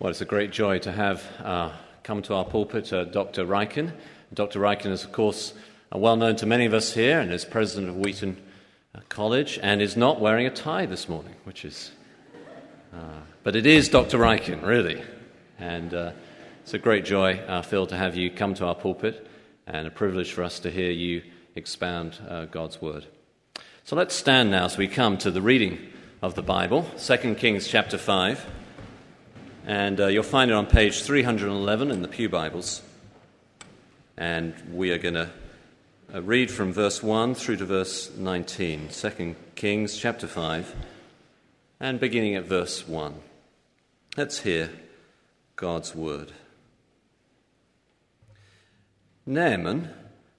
Well, it's a great joy to have uh, come to our pulpit uh, Dr. Ryken. Dr. Ryken is, of course, uh, well known to many of us here and is president of Wheaton uh, College and is not wearing a tie this morning, which is. Uh, but it is Dr. Ryken, really. And uh, it's a great joy, Phil, to have you come to our pulpit and a privilege for us to hear you expound God's word. So let's stand now as we come to the reading of the Bible, 2 Kings chapter 5. And uh, you'll find it on page 311 in the Pew Bibles. And we are going to uh, read from verse 1 through to verse 19, 2 Kings chapter 5, and beginning at verse 1. Let's hear God's word. Naaman,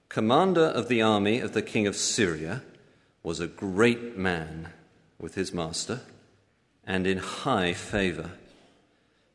commander of the army of the king of Syria, was a great man with his master and in high favor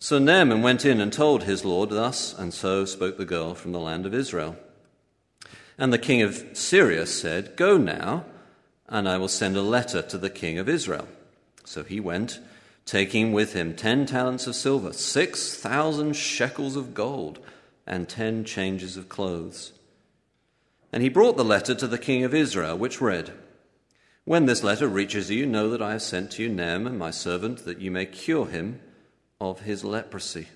So Naaman went in and told his lord thus, and so spoke the girl from the land of Israel. And the king of Syria said, Go now, and I will send a letter to the king of Israel. So he went, taking with him ten talents of silver, six thousand shekels of gold, and ten changes of clothes. And he brought the letter to the king of Israel, which read, When this letter reaches you, know that I have sent to you Naaman, my servant, that you may cure him of his leprosy.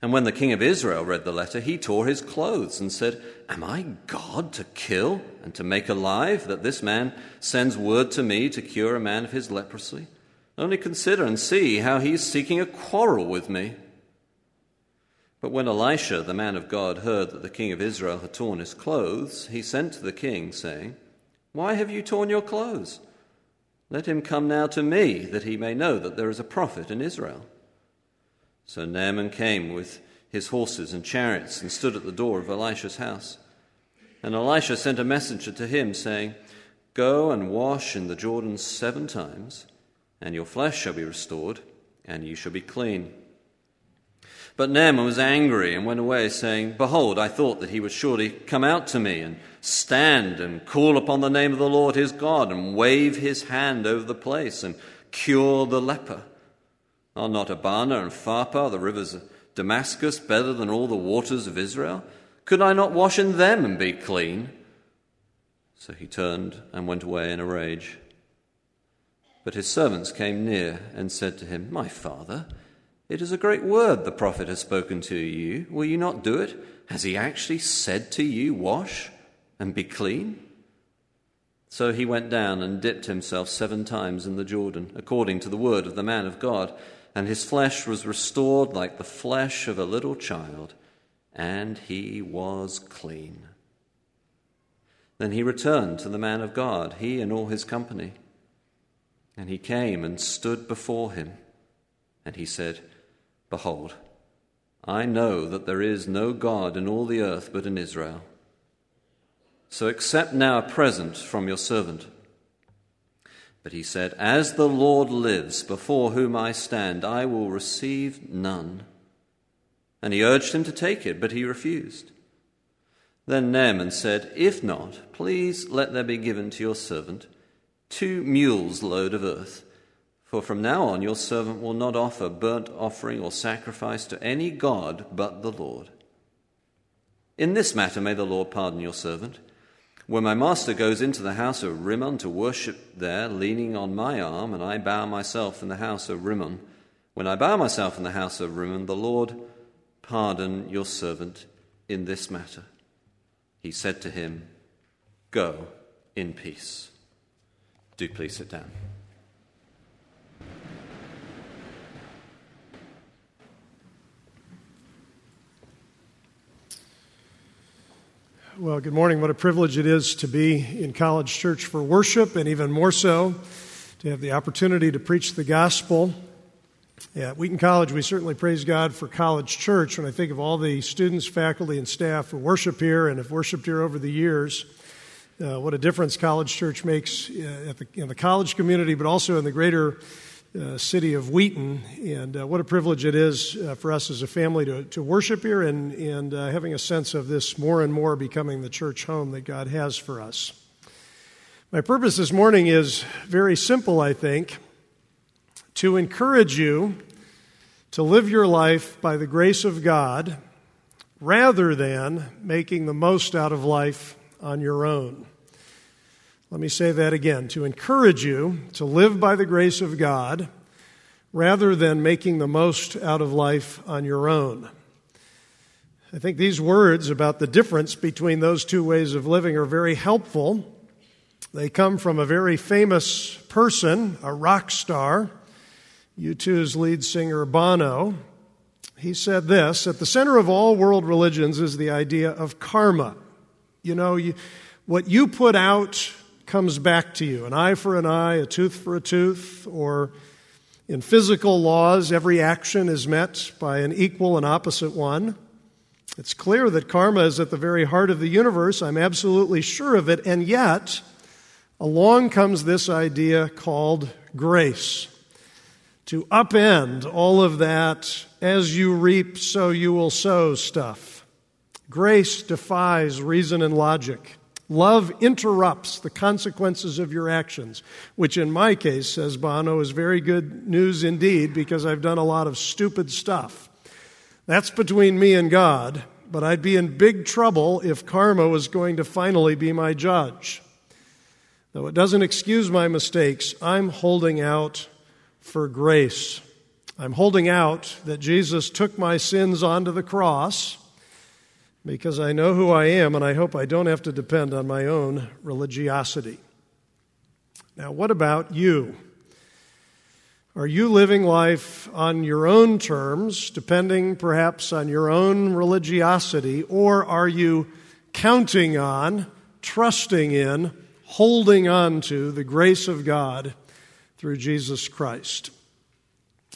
And when the king of Israel read the letter, he tore his clothes and said, Am I God to kill and to make alive that this man sends word to me to cure a man of his leprosy? Only consider and see how he is seeking a quarrel with me. But when Elisha, the man of God, heard that the king of Israel had torn his clothes, he sent to the king, saying, Why have you torn your clothes? Let him come now to me, that he may know that there is a prophet in Israel. So Naaman came with his horses and chariots and stood at the door of Elisha's house. And Elisha sent a messenger to him, saying, Go and wash in the Jordan seven times, and your flesh shall be restored, and you shall be clean. But Naaman was angry and went away, saying, Behold, I thought that he would surely come out to me and stand and call upon the name of the Lord his God and wave his hand over the place and cure the leper. Are not Abana and Pharpar, the rivers of Damascus, better than all the waters of Israel? Could I not wash in them and be clean? So he turned and went away in a rage. But his servants came near and said to him, My father, it is a great word the prophet has spoken to you. Will you not do it? Has he actually said to you, Wash and be clean? So he went down and dipped himself seven times in the Jordan, according to the word of the man of God, and his flesh was restored like the flesh of a little child, and he was clean. Then he returned to the man of God, he and all his company. And he came and stood before him, and he said, Behold, I know that there is no God in all the earth but in Israel. So accept now a present from your servant. But he said, As the Lord lives, before whom I stand, I will receive none. And he urged him to take it, but he refused. Then Naaman said, If not, please let there be given to your servant two mules' load of earth for from now on your servant will not offer burnt offering or sacrifice to any God but the Lord. In this matter may the Lord pardon your servant. When my master goes into the house of Rimmon to worship there, leaning on my arm, and I bow myself in the house of Rimmon, when I bow myself in the house of Rimmon, the Lord pardon your servant in this matter. He said to him, Go in peace. Do please sit down. Well, good morning. What a privilege it is to be in College Church for worship, and even more so, to have the opportunity to preach the gospel Yeah, at Wheaton College, we certainly praise God for College Church. When I think of all the students, faculty, and staff who worship here and have worshiped here over the years, uh, what a difference College Church makes uh, the, in the college community, but also in the greater uh, city of Wheaton. And uh, what a privilege it is uh, for us as a family to, to worship here and, and uh, having a sense of this more and more becoming the church home that God has for us. My purpose this morning is very simple, I think to encourage you to live your life by the grace of God rather than making the most out of life on your own. Let me say that again to encourage you to live by the grace of God rather than making the most out of life on your own. I think these words about the difference between those two ways of living are very helpful. They come from a very famous person, a rock star, U2's lead singer Bono. He said this At the center of all world religions is the idea of karma. You know, you, what you put out comes back to you an eye for an eye, a tooth for a tooth, or in physical laws, every action is met by an equal and opposite one. It's clear that karma is at the very heart of the universe. I'm absolutely sure of it. And yet, along comes this idea called grace. To upend all of that, as you reap, so you will sow stuff. Grace defies reason and logic. Love interrupts the consequences of your actions, which in my case, says Bono, is very good news indeed because I've done a lot of stupid stuff. That's between me and God, but I'd be in big trouble if karma was going to finally be my judge. Though it doesn't excuse my mistakes, I'm holding out for grace. I'm holding out that Jesus took my sins onto the cross because I know who I am and I hope I don't have to depend on my own religiosity. Now, what about you? Are you living life on your own terms, depending perhaps on your own religiosity, or are you counting on, trusting in, holding on to the grace of God through Jesus Christ?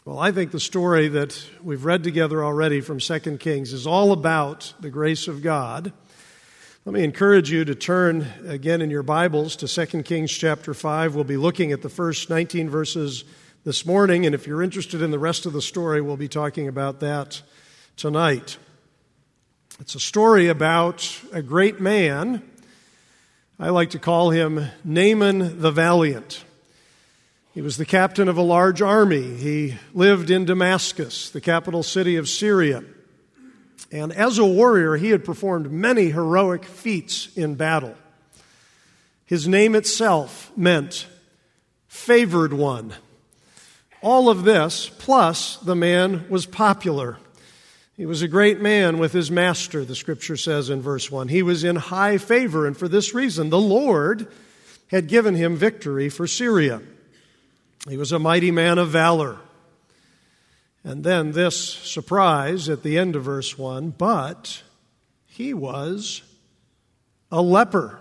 Well, I think the story that we've read together already from 2 Kings is all about the grace of God. Let me encourage you to turn again in your Bibles to 2 Kings chapter 5. We'll be looking at the first 19 verses this morning, and if you're interested in the rest of the story, we'll be talking about that tonight. It's a story about a great man. I like to call him Naaman the Valiant. He was the captain of a large army. He lived in Damascus, the capital city of Syria. And as a warrior, he had performed many heroic feats in battle. His name itself meant favored one. All of this, plus the man was popular. He was a great man with his master, the scripture says in verse 1. He was in high favor, and for this reason, the Lord had given him victory for Syria. He was a mighty man of valor. And then this surprise at the end of verse 1 but he was a leper.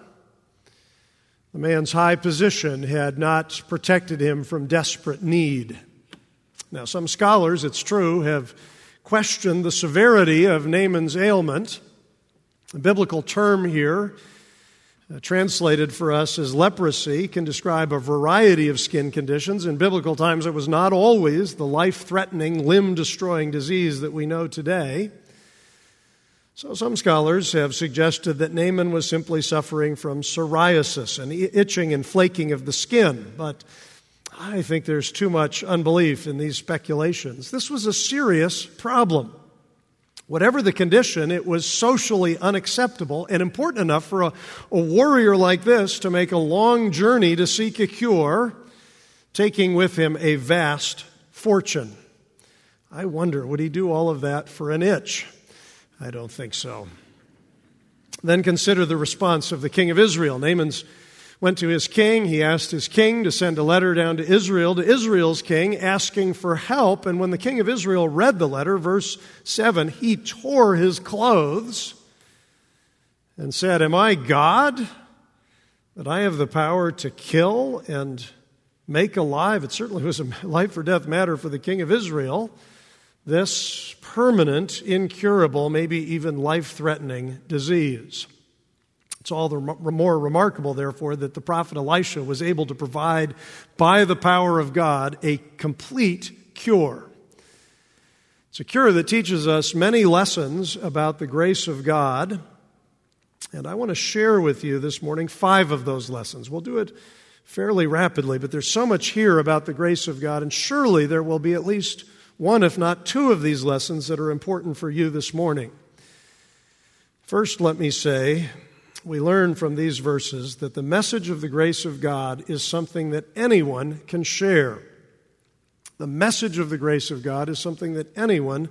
The man's high position had not protected him from desperate need. Now, some scholars, it's true, have questioned the severity of Naaman's ailment. The biblical term here Uh, translated for us as leprosy, can describe a variety of skin conditions. In biblical times, it was not always the life threatening, limb destroying disease that we know today. So, some scholars have suggested that Naaman was simply suffering from psoriasis, an itching and flaking of the skin, but I think there's too much unbelief in these speculations. This was a serious problem. Whatever the condition, it was socially unacceptable and important enough for a, a, warrior like this to make a long journey to seek a cure, taking with him a vast fortune. I wonder, would he do all of that for an itch? I don't think so. Then consider the response of the king of Israel. Naaman's went to his king. He asked his king to send a letter down to Israel, to Israel's king, asking for help. And when the king of Israel read the letter, verse 7, he tore his clothes and said, Am I God that I have the power to kill and make alive, it certainly was a life or death matter for the king of Israel, this permanent, incurable, maybe even life threatening disease. It's all the more remarkable, therefore, that the prophet Elisha was able to provide, by the power of God, a complete cure. It's a cure that teaches us many lessons about the grace of God. And I want to share with you this morning five of those lessons. We'll do it fairly rapidly, but there's so much here about the grace of God, and surely there will be at least one, if not two, of these lessons that are important for you this morning. First, let me say we learn from these verses that the message of the grace of God is something that anyone can share. The message of the grace of God is something that anyone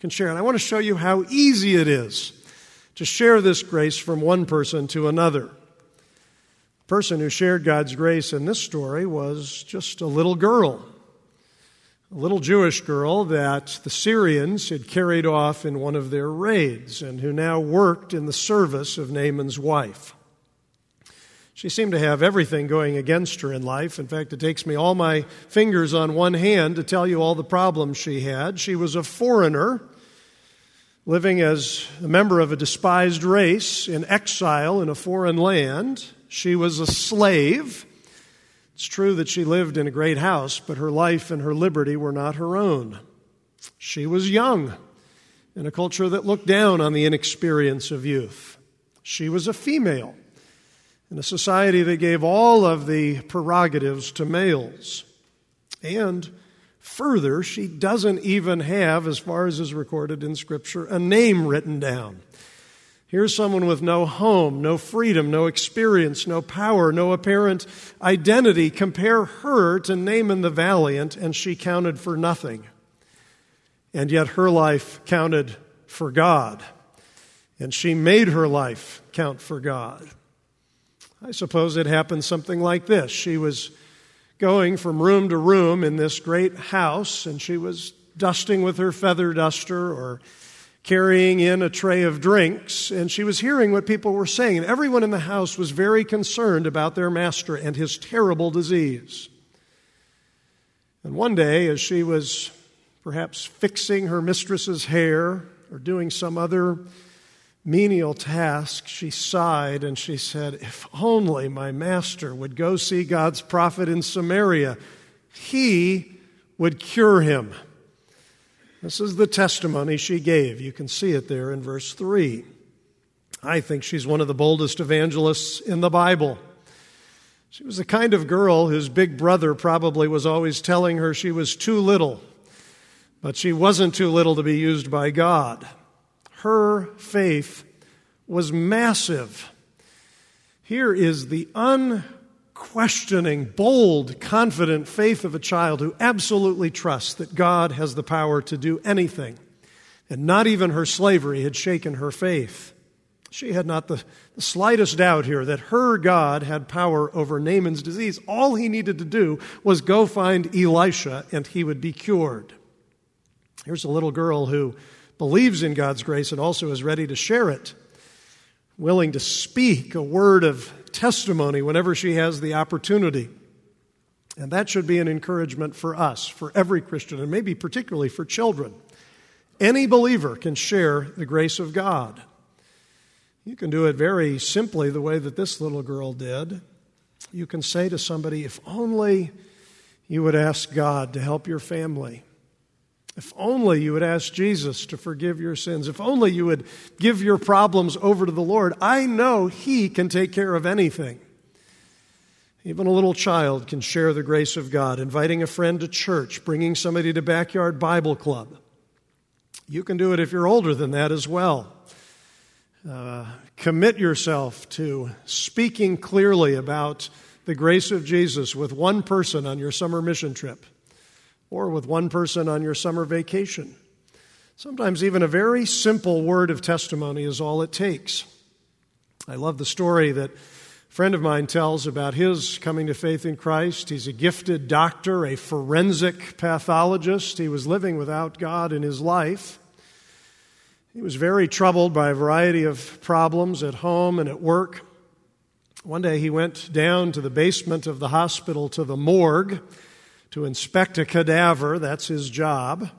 can share. And I want to show you how easy it is to share this grace from one person to another. The person who shared God's grace in this story was just a little girl a little Jewish girl that the Syrians had carried off in one of their raids and who now worked in the service of Naaman's wife. She seemed to have everything going against her in life. In fact, it takes me all my fingers on one hand to tell you all the problems she had. She was a foreigner, living as a member of a despised race in exile in a foreign land. She was a slave it's true that she lived in a great house, but her life and her liberty were not her own. She was young in a culture that looked down on the inexperience of youth. She was a female in a society that gave all of the prerogatives to males. And further, she doesn't even have, as far as is recorded in Scripture, a name written down. Here's someone with no home, no freedom, no experience, no power, no apparent identity. Compare her to Naaman the Valiant, and she counted for nothing. And yet her life counted for God. And she made her life count for God. I suppose it happened something like this. She was going from room to room in this great house, and she was dusting with her feather duster or carrying in a tray of drinks, and she was hearing what people were saying. And everyone in the house was very concerned about their master and his terrible disease. And one day, as she was perhaps fixing her mistress's hair or doing some other menial task, she sighed and she said, If only my master would go see God's prophet in Samaria, he would cure him. This is the testimony she gave. You can see it there in verse 3. I think she's one of the boldest evangelists in the Bible. She was the kind of girl whose big brother probably was always telling her she was too little, but she wasn't too little to be used by God. Her faith was massive. Here is the un questioning, bold, confident faith of a child who absolutely trusts that God has the power to do anything. And not even her slavery had shaken her faith. She had not the, the, slightest doubt here that her God had power over Naaman's disease. All he needed to do was go find Elisha and he would be cured. Here's a little girl who believes in God's grace and also is ready to share it, willing to speak a word of testimony whenever she has the opportunity. And that should be an encouragement for us, for every Christian, and maybe particularly for children. Any believer can share the grace of God. You can do it very simply the way that this little girl did. You can say to somebody, if only you would ask God to help your family. If only you would ask Jesus to forgive your sins. If only you would give your problems over to the Lord. I know He can take care of anything. Even a little child can share the grace of God, inviting a friend to church, bringing somebody to Backyard Bible Club. You can do it if you're older than that as well. Uh, commit yourself to speaking clearly about the grace of Jesus with one person on your summer mission trip or with one person on your summer vacation. Sometimes even a very simple word of testimony is all it takes. I love the story that a friend of mine tells about his coming to faith in Christ. He's a gifted doctor, a forensic pathologist. He was living without God in his life. He was very troubled by a variety of problems at home and at work. One day he went down to the basement of the hospital to the morgue to inspect a cadaver. That's his job.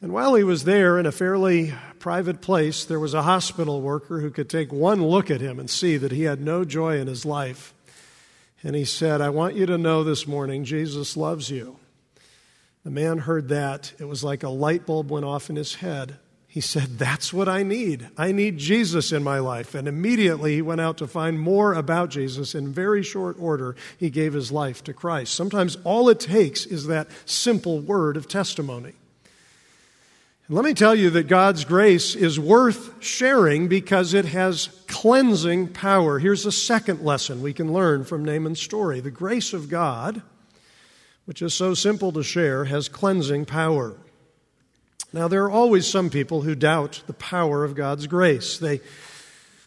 And while he was there in a fairly private place, there was a hospital worker who could take one look at him and see that he had no joy in his life. And he said, I want you to know this morning, Jesus loves you. The man heard that. It was like a light bulb went off in his head. He said, That's what I need. I need Jesus in my life. And immediately he went out to find more about Jesus. In very short order, he gave his life to Christ. Sometimes all it takes is that simple word of testimony. Let me tell you that God's grace is worth sharing because it has cleansing power. Here's a second lesson we can learn from Naaman's story. The grace of God which is so simple to share, has cleansing power. Now, there are always some people who doubt the power of God's grace. They,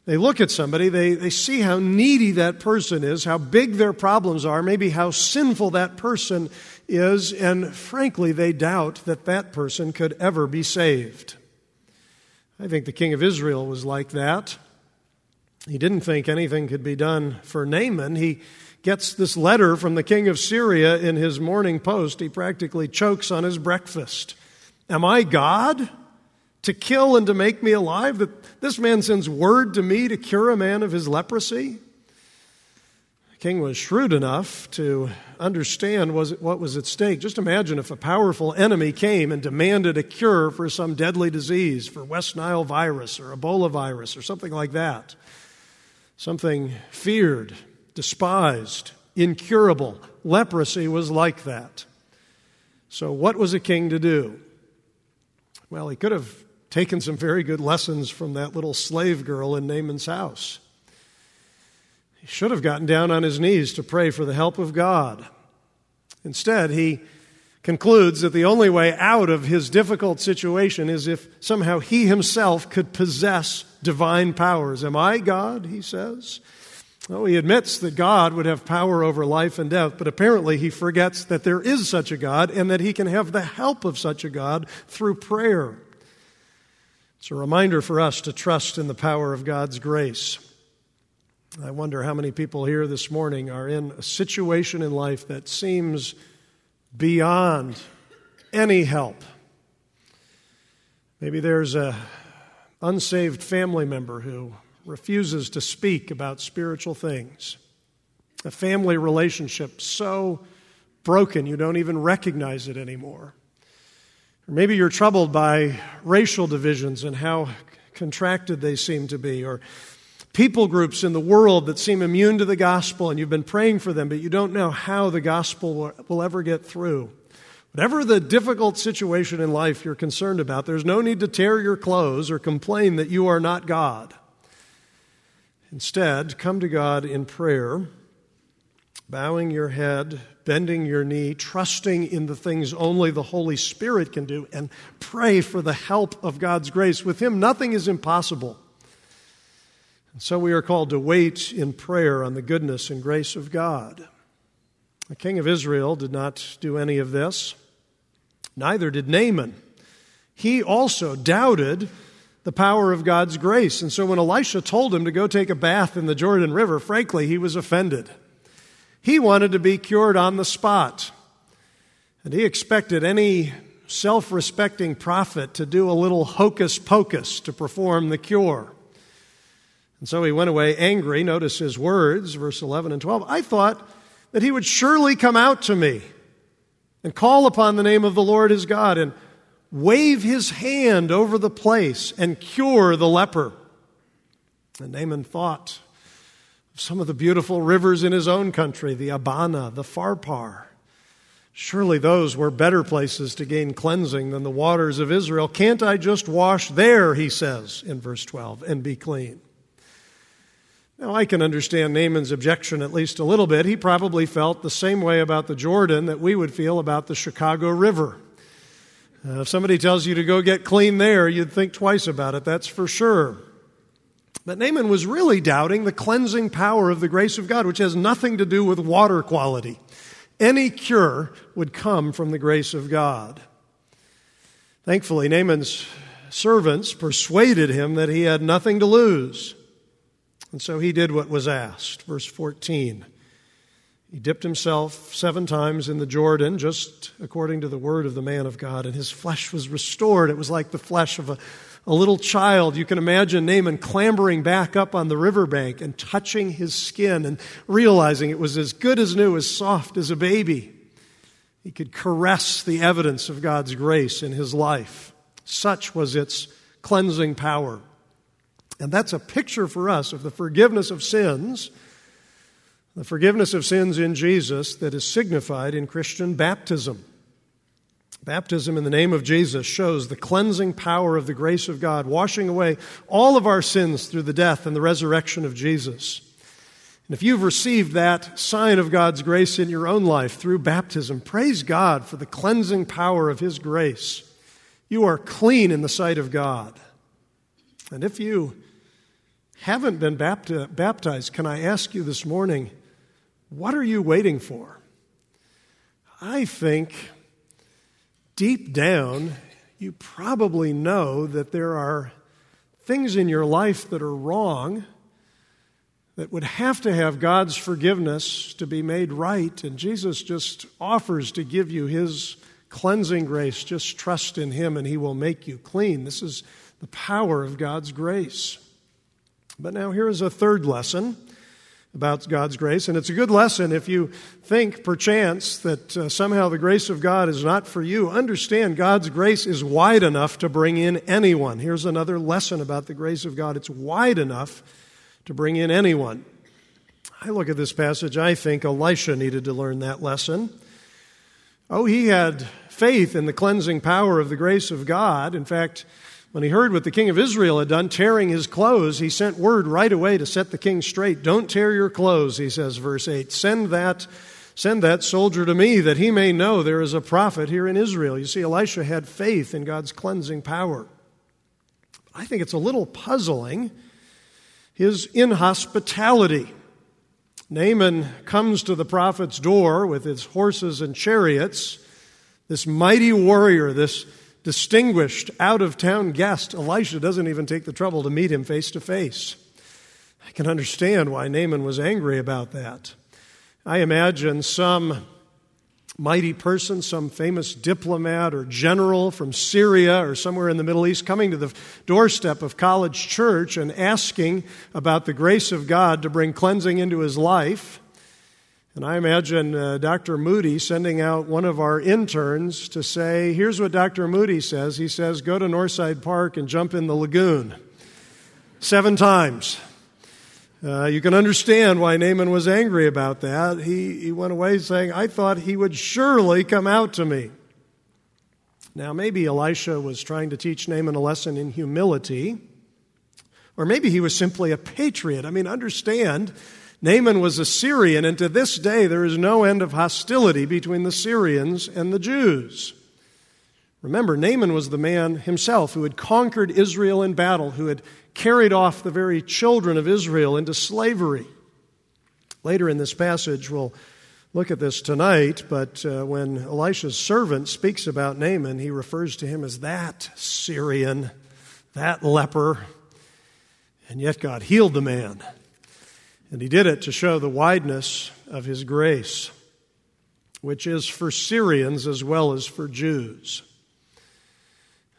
they look at somebody, they, they see how needy that person is, how big their problems are, maybe how sinful that person is, and frankly, they doubt that that person could ever be saved. I think the king of Israel was like that. He didn't think anything could be done for Naaman. He gets this letter from the king of Syria in his morning post, he practically chokes on his breakfast. Am I God to kill and to make me alive? That this man sends word to me to cure a man of his leprosy? The king was shrewd enough to understand what was at stake. Just imagine if a powerful enemy came and demanded a cure for some deadly disease, for West Nile virus or Ebola virus or something like that. Something feared despised, incurable. Leprosy was like that. So, what was a king to do? Well, he could have taken some very good lessons from that little slave girl in Naaman's house. He should have gotten down on his knees to pray for the help of God. Instead, he concludes that the only way out of his difficult situation is if somehow he himself could possess divine powers. Am I God? He says. Well, he admits that God would have power over life and death, but apparently he forgets that there is such a God and that he can have the help of such a God through prayer. It's a reminder for us to trust in the power of God's grace. I wonder how many people here this morning are in a situation in life that seems beyond any help. Maybe there's a unsaved family member who refuses to speak about spiritual things. A family relationship so broken you don't even recognize it anymore. Or maybe you're troubled by racial divisions and how contracted they seem to be, or people groups in the world that seem immune to the gospel and you've been praying for them, but you don't know how the gospel will ever get through. Whatever the difficult situation in life you're concerned about, there's no need to tear your clothes or complain that you are not God. Instead, come to God in prayer, bowing your head, bending your knee, trusting in the things only the Holy Spirit can do, and pray for the help of God's grace. With Him, nothing is impossible. And so we are called to wait in prayer on the goodness and grace of God. The king of Israel did not do any of this, neither did Naaman. He also doubted the power of God's grace. And so when Elisha told him to go take a bath in the Jordan River, frankly, he was offended. He wanted to be cured on the spot. And he expected any self respecting prophet to do a little hocus pocus to perform the cure. And so he went away angry. Notice his words, verse 11 and 12. I thought that he would surely come out to me and call upon the name of the Lord his God and wave his hand over the place and cure the leper. And Naaman thought of some of the beautiful rivers in his own country, the Abana, the Pharpar. Surely those were better places to gain cleansing than the waters of Israel. Can't I just wash there, he says in verse 12, and be clean? Now, I can understand Naaman's objection at least a little bit. He probably felt the same way about the Jordan that we would feel about the Chicago River. Uh, if somebody tells you to go get clean there, you'd think twice about it, that's for sure. But Naaman was really doubting the cleansing power of the grace of God, which has nothing to do with water quality. Any cure would come from the grace of God. Thankfully, Naaman's servants persuaded him that he had nothing to lose. And so he did what was asked. Verse 14. He dipped himself seven times in the Jordan, just according to the word of the man of God, and his flesh was restored. It was like the flesh of a, a little child. You can imagine Naaman clambering back up on the riverbank and touching his skin and realizing it was as good as new, as soft as a baby. He could caress the evidence of God's grace in his life. Such was its cleansing power. And that's a picture for us of the forgiveness of sins, the forgiveness of sins in Jesus that is signified in Christian baptism. Baptism in the name of Jesus shows the cleansing power of the grace of God, washing away all of our sins through the death and the resurrection of Jesus. And if you've received that sign of God's grace in your own life through baptism, praise God for the cleansing power of His grace. You are clean in the sight of God. And if you haven't been baptized, can I ask you this morning, what are you waiting for? I think deep down, you probably know that there are things in your life that are wrong that would have to have God's forgiveness to be made right. And Jesus just offers to give you his cleansing grace. Just trust in him and he will make you clean. This is the power of God's grace. But now here is a third lesson about God's grace. And it's a good lesson if you think, perchance, that uh, somehow the grace of God is not for you. Understand God's grace is wide enough to bring in anyone. Here's another lesson about the grace of God it's wide enough to bring in anyone. I look at this passage, I think Elisha needed to learn that lesson. Oh, he had faith in the cleansing power of the grace of God. In fact, when he heard what the king of Israel had done, tearing his clothes, he sent word right away to set the king straight. Don't tear your clothes, he says, verse 8. Send that, send that soldier to me that he may know there is a prophet here in Israel. You see, Elisha had faith in God's cleansing power. I think it's a little puzzling his inhospitality. Naaman comes to the prophet's door with his horses and chariots. This mighty warrior, this distinguished out of town guest, Elisha doesn't even take the trouble to meet him face to face. I can understand why Naaman was angry about that. I imagine some mighty person, some famous diplomat or general from Syria or somewhere in the Middle East, coming to the doorstep of College Church and asking about the grace of God to bring cleansing into his life. And I imagine uh, Dr. Moody sending out one of our interns to say, Here's what Dr. Moody says. He says, Go to Northside Park and jump in the lagoon seven times. Uh, you can understand why Naaman was angry about that. He, he went away saying, I thought he would surely come out to me. Now, maybe Elisha was trying to teach Naaman a lesson in humility, or maybe he was simply a patriot. I mean, understand, Naaman was a Syrian, and to this day there is no end of hostility between the Syrians and the Jews. Remember, Naaman was the man himself who had conquered Israel in battle, who had carried off the very children of Israel into slavery. Later in this passage, we'll look at this tonight, but uh, when Elisha's servant speaks about Naaman, he refers to him as that Syrian, that leper. And yet God healed the man. And he did it to show the wideness of his grace, which is for Syrians as well as for Jews.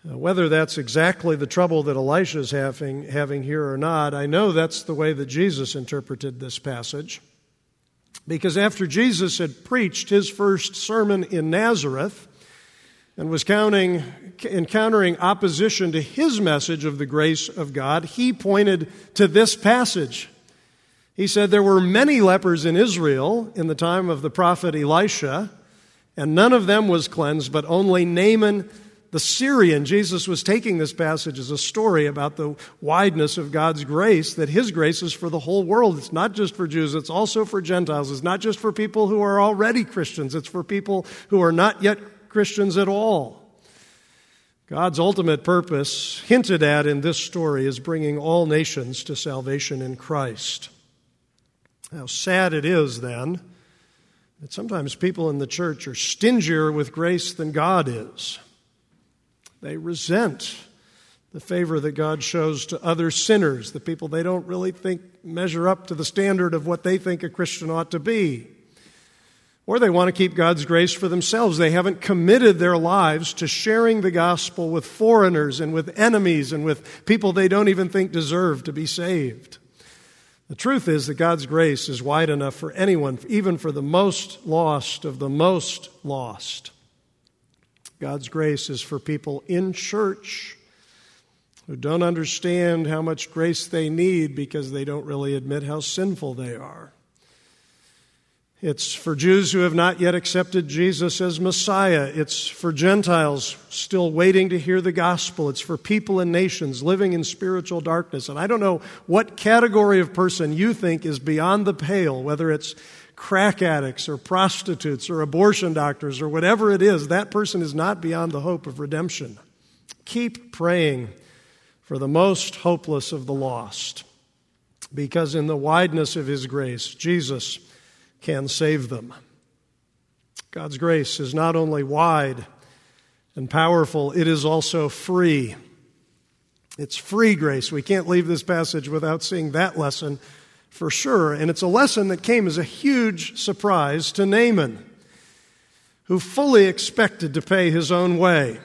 Uh, whether that's exactly the trouble that Elisha is having, having here or not, I know that's the way that Jesus interpreted this passage. Because after Jesus had preached his first sermon in Nazareth and was counting, encountering opposition to his message of the grace of God, he pointed to this passage. He said, There were many lepers in Israel in the time of the prophet Elisha, and none of them was cleansed, but only Naaman the Syrian, Jesus was taking this passage as a story about the wideness of God's grace, that His grace is for the whole world. It's not just for Jews, it's also for Gentiles. It's not just for people who are already Christians, it's for people who are not yet Christians at all. God's ultimate purpose, hinted at in this story, is bringing all nations to salvation in Christ. How sad it is, then, that sometimes people in the church are stingier with grace than God is. They resent the favor that God shows to other sinners, the people they don't really think measure up to the standard of what they think a Christian ought to be. Or they want to keep God's grace for themselves. They haven't committed their lives to sharing the gospel with foreigners and with enemies and with people they don't even think deserve to be saved. The truth is that God's grace is wide enough for anyone, even for the most lost of the most lost. God's grace is for people in church who don't understand how much grace they need because they don't really admit how sinful they are. It's for Jews who have not yet accepted Jesus as Messiah. It's for Gentiles still waiting to hear the gospel. It's for people and nations living in spiritual darkness. And I don't know what category of person you think is beyond the pale, whether it's crack addicts or prostitutes or abortion doctors or whatever it is, that person is not beyond the hope of redemption. Keep praying for the most hopeless of the lost, because in the wideness of His grace, Jesus can save them. God's grace is not only wide and powerful, it is also free. It's free grace. We can't leave this passage without seeing that lesson for sure. And it's a lesson that came as a huge surprise to Naaman, who fully expected to pay his own way.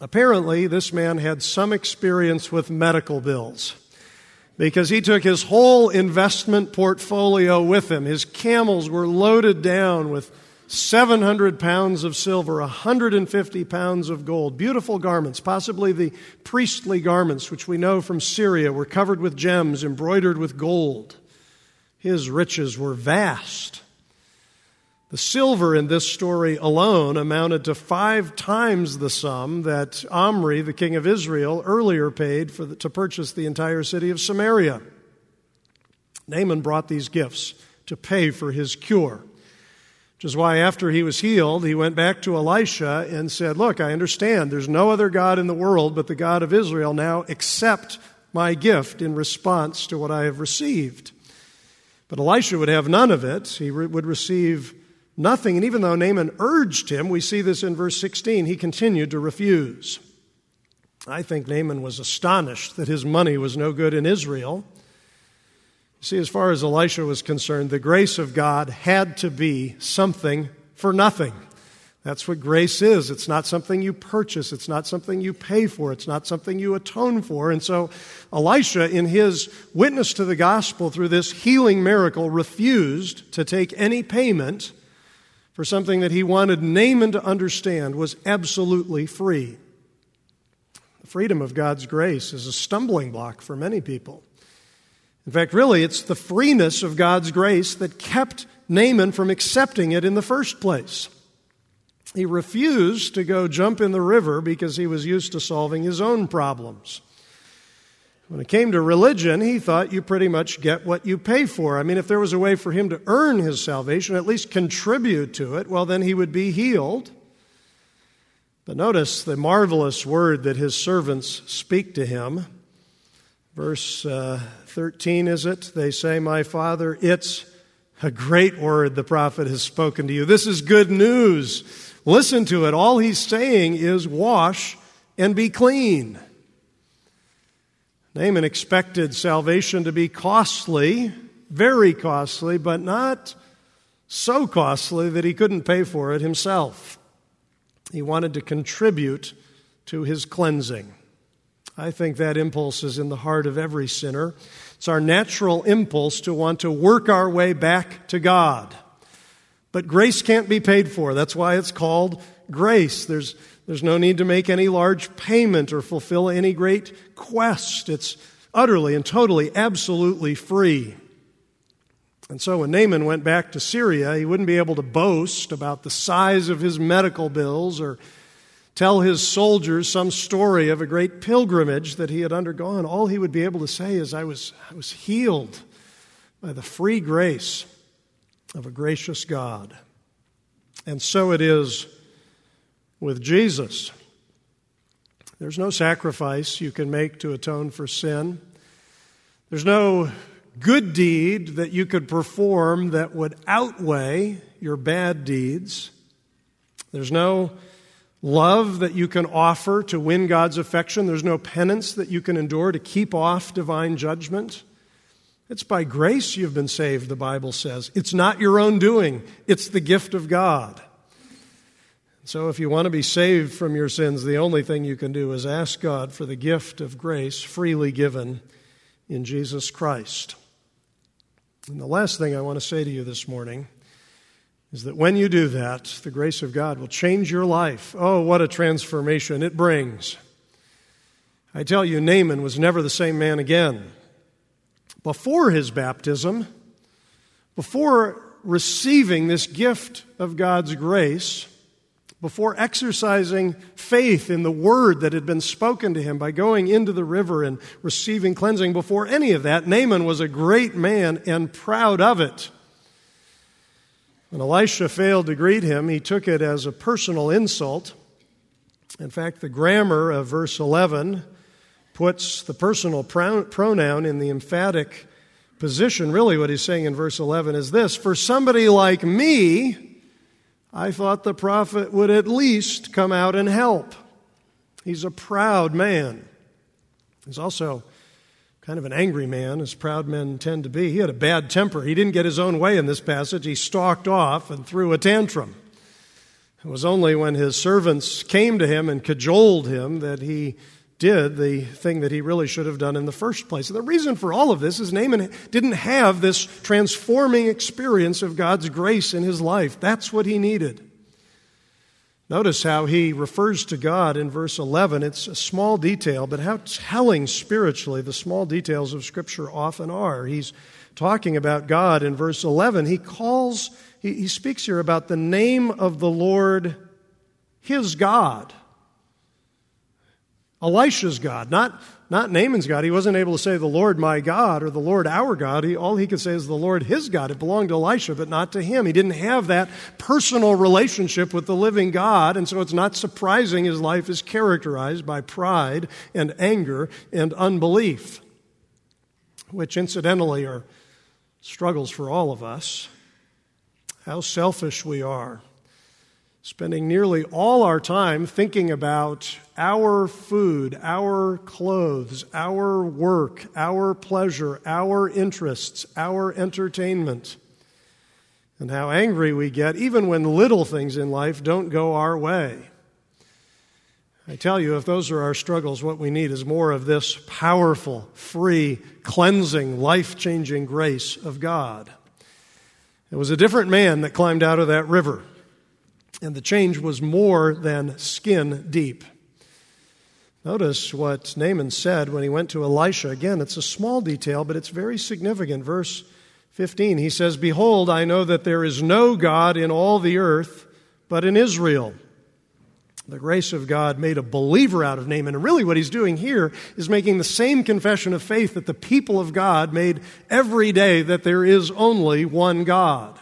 Apparently, this man had some experience with medical bills because he took his whole investment portfolio with him. His camels were loaded down with 700 pounds of silver, 150 pounds of gold, beautiful garments, possibly the priestly garments, which we know from Syria were covered with gems, embroidered with gold. His riches were vast. The silver in this story alone amounted to five times the sum that Omri, the king of Israel, earlier paid the, to purchase the entire city of Samaria. Naaman brought these gifts to pay for his cure, which is why after he was healed, he went back to Elisha and said, Look, I understand there's no other God in the world but the God of Israel. Now accept my gift in response to what I have received. But Elisha would have none of it. He re- would receive nothing. And even though Naaman urged him, we see this in verse 16, he continued to refuse. I think Naaman was astonished that his money was no good in Israel. You See, as far as Elisha was concerned, the grace of God had to be something for nothing. That's what grace is. It's not something you purchase. It's not something you pay for. It's not something you atone for. And so Elisha, in his witness to the gospel through this healing miracle, refused to take any payment for something that he wanted Naaman to understand was absolutely free. The freedom of God's grace is a stumbling block for many people. In fact, really, it's the freeness of God's grace that kept Naaman from accepting it in the first place. He refused to go jump in the river because he was used to solving his own problems. When it came to religion, he thought you pretty much get what you pay for. I mean, if there was a way for him to earn his salvation, at least contribute to it, well, then he would be healed. But notice the marvelous word that his servants speak to him. Verse uh, 13, is it? They say, My father, it's a great word the prophet has spoken to you. This is good news. Listen to it. All he's saying is, Wash and be clean. Naaman expected salvation to be costly, very costly, but not so costly that he couldn't pay for it himself. He wanted to contribute to his cleansing. I think that impulse is in the heart of every sinner. It's our natural impulse to want to work our way back to God. But grace can't be paid for. That's why it's called grace. There's there's no need to make any large payment or fulfill any great quest. It's utterly and totally, absolutely free. And so when Naaman went back to Syria, he wouldn't be able to boast about the size of his medical bills or tell his soldiers some story of a great pilgrimage that he had undergone. All he would be able to say is, I was, I was healed by the free grace of a gracious God. And so it is with Jesus. There's no sacrifice you can make to atone for sin. There's no good deed that you could perform that would outweigh your bad deeds. There's no love that you can offer to win God's affection. There's no penance that you can endure to keep off divine judgment. It's by grace you've been saved, the Bible says. It's not your own doing, it's the gift of God. So, if you want to be saved from your sins, the only thing you can do is ask God for the gift of grace freely given in Jesus Christ. And the last thing I want to say to you this morning is that when you do that, the grace of God will change your life. Oh, what a transformation it brings. I tell you, Naaman was never the same man again. Before his baptism, before receiving this gift of God's grace, before exercising faith in the word that had been spoken to him by going into the river and receiving cleansing, before any of that, Naaman was a great man and proud of it. When Elisha failed to greet him, he took it as a personal insult. In fact, the grammar of verse 11 puts the personal pronoun in the emphatic position. Really, what he's saying in verse 11 is this For somebody like me, I thought the prophet would at least come out and help. He's a proud man. He's also kind of an angry man, as proud men tend to be. He had a bad temper. He didn't get his own way in this passage. He stalked off and threw a tantrum. It was only when his servants came to him and cajoled him that he did the thing that he really should have done in the first place. And the reason for all of this is Naaman didn't have this transforming experience of God's grace in his life. That's what he needed. Notice how he refers to God in verse 11. It's a small detail, but how telling spiritually the small details of Scripture often are. He's talking about God in verse 11. He calls, he, he speaks here about the name of the Lord, his God. Elisha's God, not, not Naaman's God. He wasn't able to say the Lord my God or the Lord our God. He, all he could say is the Lord his God. It belonged to Elisha, but not to him. He didn't have that personal relationship with the living God, and so it's not surprising his life is characterized by pride and anger and unbelief, which incidentally are struggles for all of us. How selfish we are spending nearly all our time thinking about our food, our clothes, our work, our pleasure, our interests, our entertainment, and how angry we get even when little things in life don't go our way. I tell you, if those are our struggles, what we need is more of this powerful, free, cleansing, life changing grace of God. It was a different man that climbed out of that river. And the change was more than skin deep. Notice what Naaman said when he went to Elisha. Again, it's a small detail, but it's very significant. Verse 15, he says, Behold, I know that there is no God in all the earth but in Israel. The grace of God made a believer out of Naaman. And really, what he's doing here is making the same confession of faith that the people of God made every day that there is only one God.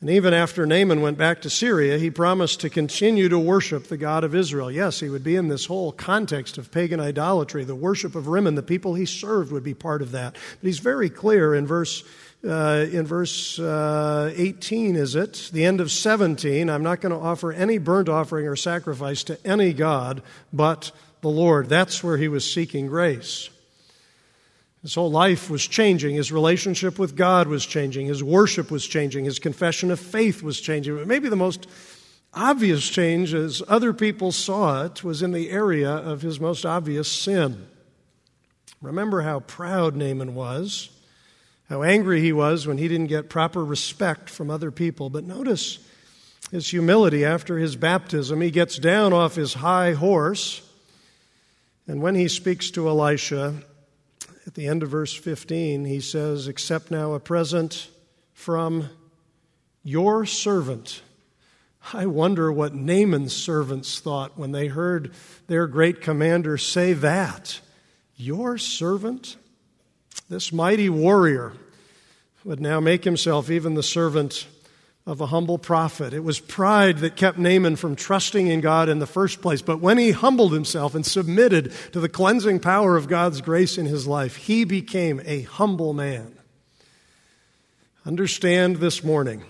And even after Naaman went back to Syria, he promised to continue to worship the God of Israel. Yes, he would be in this whole context of pagan idolatry. The worship of Rimmon, the people he served, would be part of that. But he's very clear in verse uh, in verse uh, 18, is it? The end of 17. I'm not going to offer any burnt offering or sacrifice to any God but the Lord. That's where he was seeking grace. His whole life was changing. His relationship with God was changing. His worship was changing. His confession of faith was changing. But maybe the most obvious change, as other people saw it, was in the area of his most obvious sin. Remember how proud Naaman was, how angry he was when he didn't get proper respect from other people. But notice his humility after his baptism. He gets down off his high horse, and when he speaks to Elisha, at the end of verse 15, he says, Accept now a present from your servant. I wonder what Naaman's servants thought when they heard their great commander say that. Your servant? This mighty warrior would now make himself even the servant of a humble prophet. It was pride that kept Naaman from trusting in God in the first place. But when he humbled himself and submitted to the cleansing power of God's grace in his life, he became a humble man. Understand this morning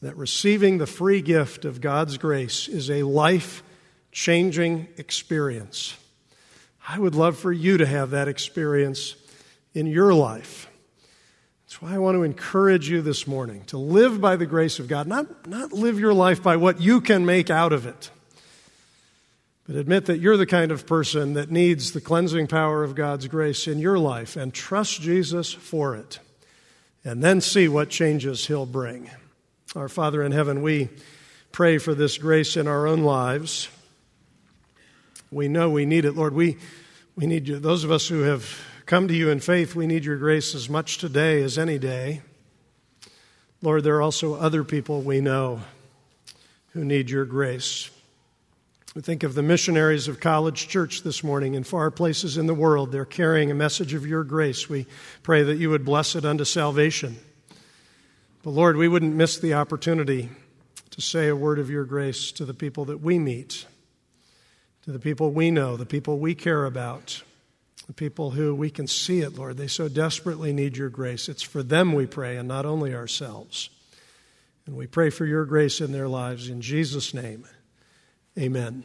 that receiving the free gift of God's grace is a life changing experience. I would love for you to have that experience in your life. That's why I want to encourage you this morning to live by the grace of God, not, not live your life by what you can make out of it, but admit that you're the kind of person that needs the cleansing power of God's grace in your life and trust Jesus for it. And then see what changes He'll bring. Our Father in heaven, we pray for this grace in our own lives. We know we need it, Lord. We, we need you. Those of us who have come to you in faith, we need your grace as much today as any day. Lord, there are also other people we know who need your grace. We think of the missionaries of College Church this morning in far places in the world. They're carrying a message of your grace. We pray that you would bless it unto salvation. But Lord, we wouldn't miss the opportunity to say a word of your grace to the people that we meet, to the people we know, the people we care about the people who we can see it, Lord. They so desperately need your grace. It's for them we pray and not only ourselves. And we pray for your grace in their lives. In Jesus' name, amen.